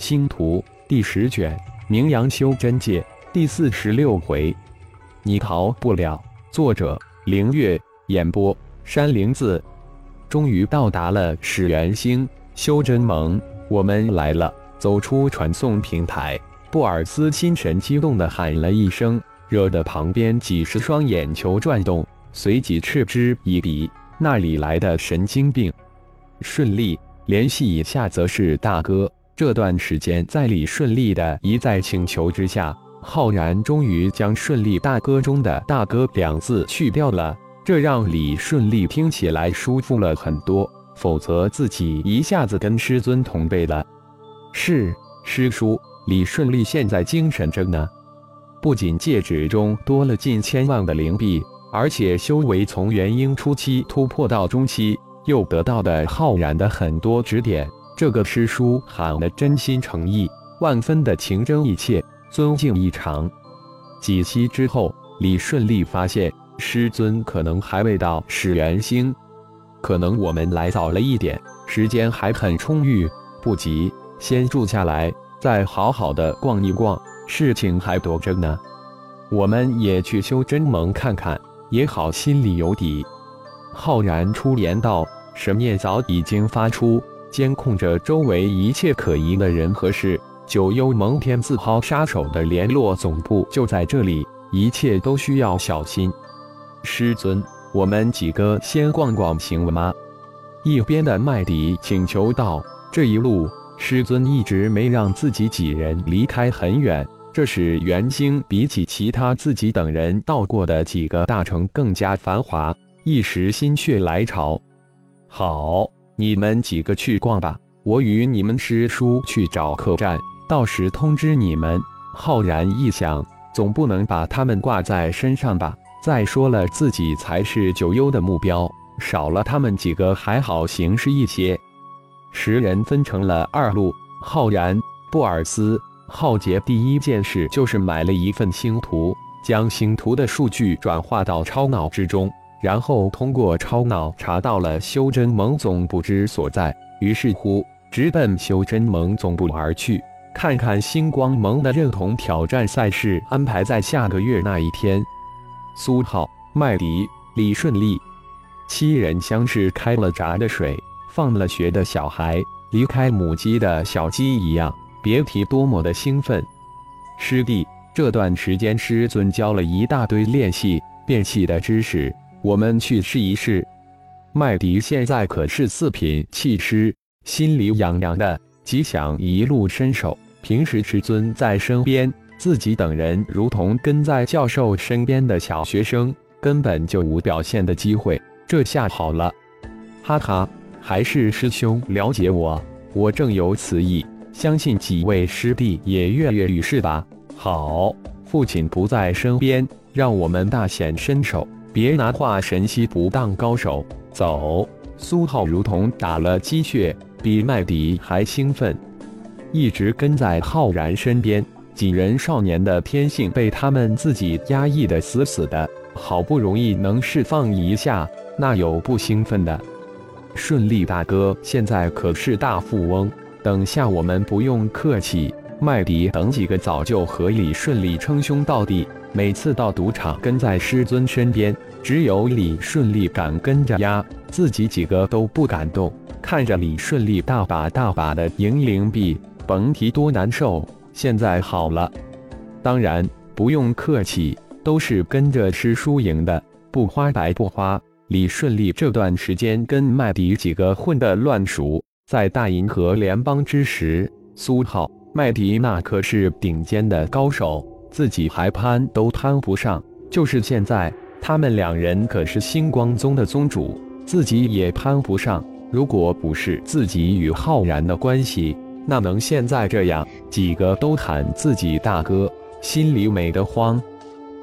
星图第十卷，名扬修真界第四十六回，你逃不了。作者：凌月，演播：山灵子。终于到达了始元星修真盟，我们来了。走出传送平台，布尔斯心神激动地喊了一声，惹得旁边几十双眼球转动，随即嗤之以鼻：“那里来的神经病？”顺利联系一下，则是大哥。这段时间，在李顺利的一再请求之下，浩然终于将“顺利大哥”中的“大哥”两字去掉了，这让李顺利听起来舒服了很多。否则，自己一下子跟师尊同辈了。是师叔，李顺利现在精神着呢。不仅戒指中多了近千万的灵币，而且修为从元婴初期突破到中期，又得到的浩然的很多指点。这个师叔喊的真心诚意，万分的情真意切，尊敬异常。几息之后，李顺利发现师尊可能还未到始元星，可能我们来早了一点，时间还很充裕，不急，先住下来，再好好的逛一逛。事情还多着呢，我们也去修真盟看看也好，心里有底。浩然出言道：“神念早已经发出。”监控着周围一切可疑的人和事，九幽蒙天自号杀手的联络总部就在这里，一切都需要小心。师尊，我们几个先逛逛行吗？一边的麦迪请求道：“这一路，师尊一直没让自己几人离开很远，这使元星比起其他自己等人到过的几个大城更加繁华，一时心血来潮。”好。你们几个去逛吧，我与你们师叔去找客栈，到时通知你们。浩然一想，总不能把他们挂在身上吧？再说了，自己才是九幽的目标，少了他们几个还好行事一些。十人分成了二路，浩然、布尔斯、浩杰第一件事就是买了一份星图，将星图的数据转化到超脑之中。然后通过超脑查到了修真盟总部之所在，于是乎直奔修真盟总部而去，看看星光盟的认同挑战赛事安排在下个月那一天。苏浩、麦迪、李顺利七人像是开了闸的水，放了学的小孩离开母鸡的小鸡一样，别提多么的兴奋。师弟，这段时间师尊教了一大堆练习变气的知识。我们去试一试。麦迪现在可是四品气师，心里痒痒的，极想一路伸手。平时师尊在身边，自己等人如同跟在教授身边的小学生，根本就无表现的机会。这下好了，哈哈，还是师兄了解我，我正有此意。相信几位师弟也跃跃欲试吧。好，父亲不在身边，让我们大显身手。别拿化神期不当高手走！苏浩如同打了鸡血，比麦迪还兴奋，一直跟在浩然身边。几人少年的天性被他们自己压抑的死死的，好不容易能释放一下，那有不兴奋的？顺利大哥现在可是大富翁，等下我们不用客气。麦迪等几个早就和李顺利称兄道弟。每次到赌场，跟在师尊身边，只有李顺利敢跟着压，自己几个都不敢动。看着李顺利大把大把的赢灵币，甭提多难受。现在好了，当然不用客气，都是跟着师叔赢的，不花白不花。李顺利这段时间跟麦迪几个混得乱熟，在大银河联邦之时，苏浩、麦迪那可是顶尖的高手。自己还攀都攀不上，就是现在，他们两人可是星光宗的宗主，自己也攀不上。如果不是自己与浩然的关系，那能现在这样，几个都喊自己大哥，心里美得慌。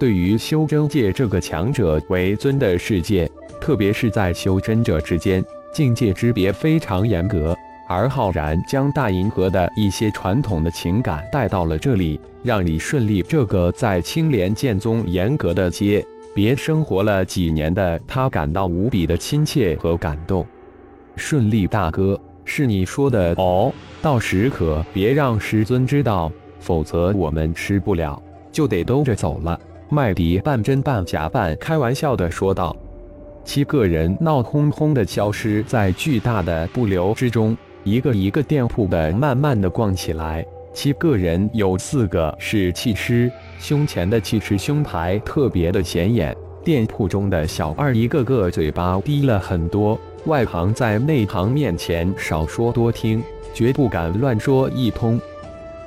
对于修真界这个强者为尊的世界，特别是在修真者之间，境界之别非常严格。而浩然将大银河的一些传统的情感带到了这里，让李顺利这个在青莲剑宗严格的街别生活了几年的他感到无比的亲切和感动。顺利大哥，是你说的哦，到时可别让师尊知道，否则我们吃不了，就得兜着走了。麦迪半真半假半开玩笑的说道。七个人闹哄哄的消失在巨大的不流之中，一个一个店铺的慢慢的逛起来。七个人有四个是气师，胸前的气师胸牌特别的显眼。店铺中的小二一个个嘴巴低了很多，外行在内行面前少说多听，绝不敢乱说一通。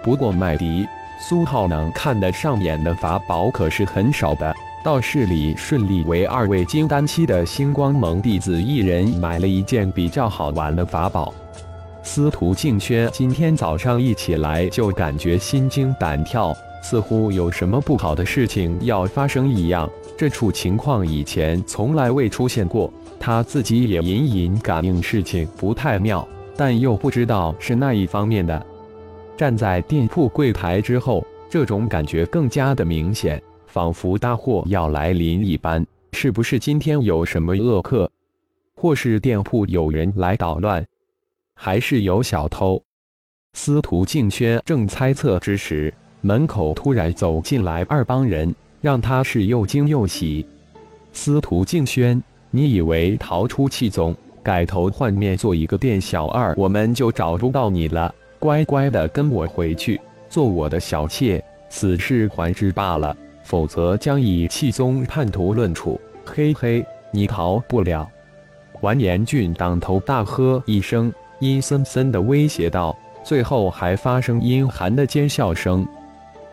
不过麦迪、苏浩能看得上眼的法宝可是很少的。道士里顺利为二位金丹期的星光盟弟子一人买了一件比较好玩的法宝。司徒静轩今天早上一起来就感觉心惊胆跳，似乎有什么不好的事情要发生一样。这处情况以前从来未出现过，他自己也隐隐感应事情不太妙，但又不知道是那一方面的。站在店铺柜台之后，这种感觉更加的明显。仿佛大祸要来临一般，是不是今天有什么恶客，或是店铺有人来捣乱，还是有小偷？司徒静轩正猜测之时，门口突然走进来二帮人，让他是又惊又喜。司徒静轩，你以为逃出气宗，改头换面做一个店小二，我们就找不到你了？乖乖的跟我回去，做我的小妾，此事还之罢了。否则将以气宗叛徒论处。嘿嘿，你逃不了！完颜俊当头大喝一声，阴森森的威胁道，最后还发生阴寒的尖笑声。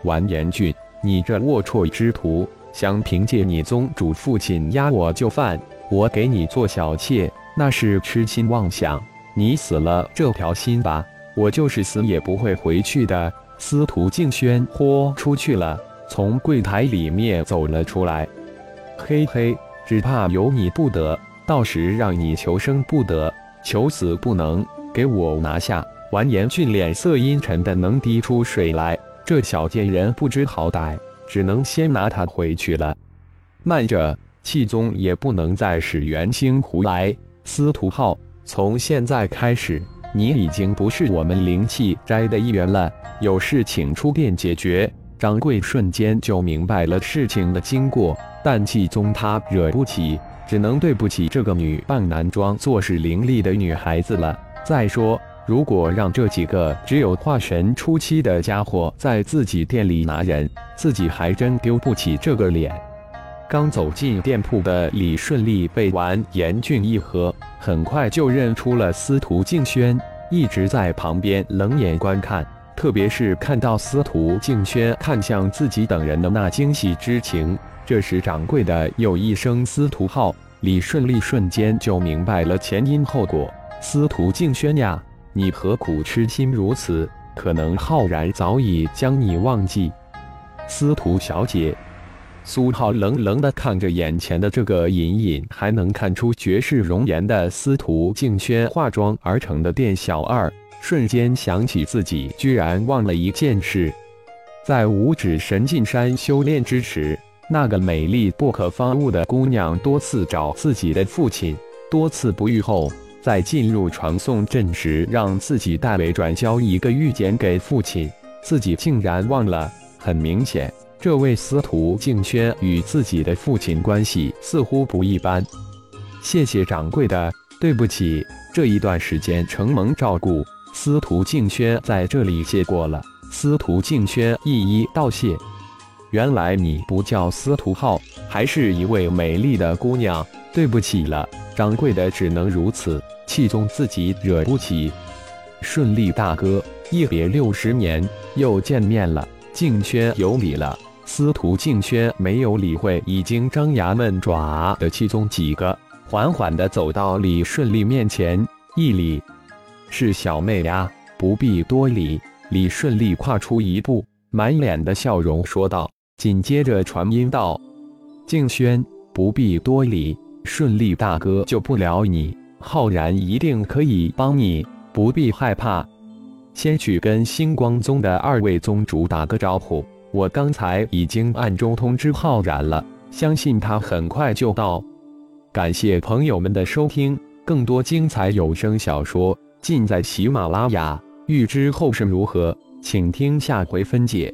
完颜俊，你这龌龊之徒，想凭借你宗主父亲压我就范，我给你做小妾，那是痴心妄想。你死了这条心吧，我就是死也不会回去的。司徒静轩豁出去了。从柜台里面走了出来，嘿嘿，只怕有你不得，到时让你求生不得，求死不能，给我拿下！完颜俊脸色阴沉的能滴出水来，这小贱人不知好歹，只能先拿他回去了。慢着，气宗也不能再使元星胡来。司徒浩，从现在开始，你已经不是我们灵气斋的一员了，有事请出殿解决。掌柜瞬间就明白了事情的经过，但气宗他惹不起，只能对不起这个女扮男装、做事伶俐的女孩子了。再说，如果让这几个只有化神初期的家伙在自己店里拿人，自己还真丢不起这个脸。刚走进店铺的李顺利被完严峻一喝，很快就认出了司徒静轩，一直在旁边冷眼观看。特别是看到司徒静轩看向自己等人的那惊喜之情，这时掌柜的又一声“司徒浩”，李顺利瞬间就明白了前因后果。司徒静轩呀，你何苦痴心如此？可能浩然早已将你忘记。司徒小姐，苏浩冷冷地看着眼前的这个隐隐还能看出绝世容颜的司徒静轩化妆而成的店小二。瞬间想起自己居然忘了一件事，在五指神进山修炼之时，那个美丽不可方物的姑娘多次找自己的父亲，多次不遇后，在进入传送阵时，让自己代为转交一个玉简给父亲，自己竟然忘了。很明显，这位司徒静轩与自己的父亲关系似乎不一般。谢谢掌柜的，对不起，这一段时间承蒙照顾。司徒静轩在这里谢过了。司徒静轩一一道谢。原来你不叫司徒浩，还是一位美丽的姑娘。对不起了，掌柜的只能如此。气宗自己惹不起。顺利大哥，一别六十年，又见面了。静轩有礼了。司徒静轩没有理会已经张牙闷爪的气宗几个，缓缓地走到李顺利面前，一礼。是小妹呀，不必多礼。李顺利跨出一步，满脸的笑容说道，紧接着传音道：“静轩，不必多礼，顺利大哥救不了你，浩然一定可以帮你，不必害怕。先去跟星光宗的二位宗主打个招呼，我刚才已经暗中通知浩然了，相信他很快就到。”感谢朋友们的收听，更多精彩有声小说。尽在喜马拉雅。欲知后事如何，请听下回分解。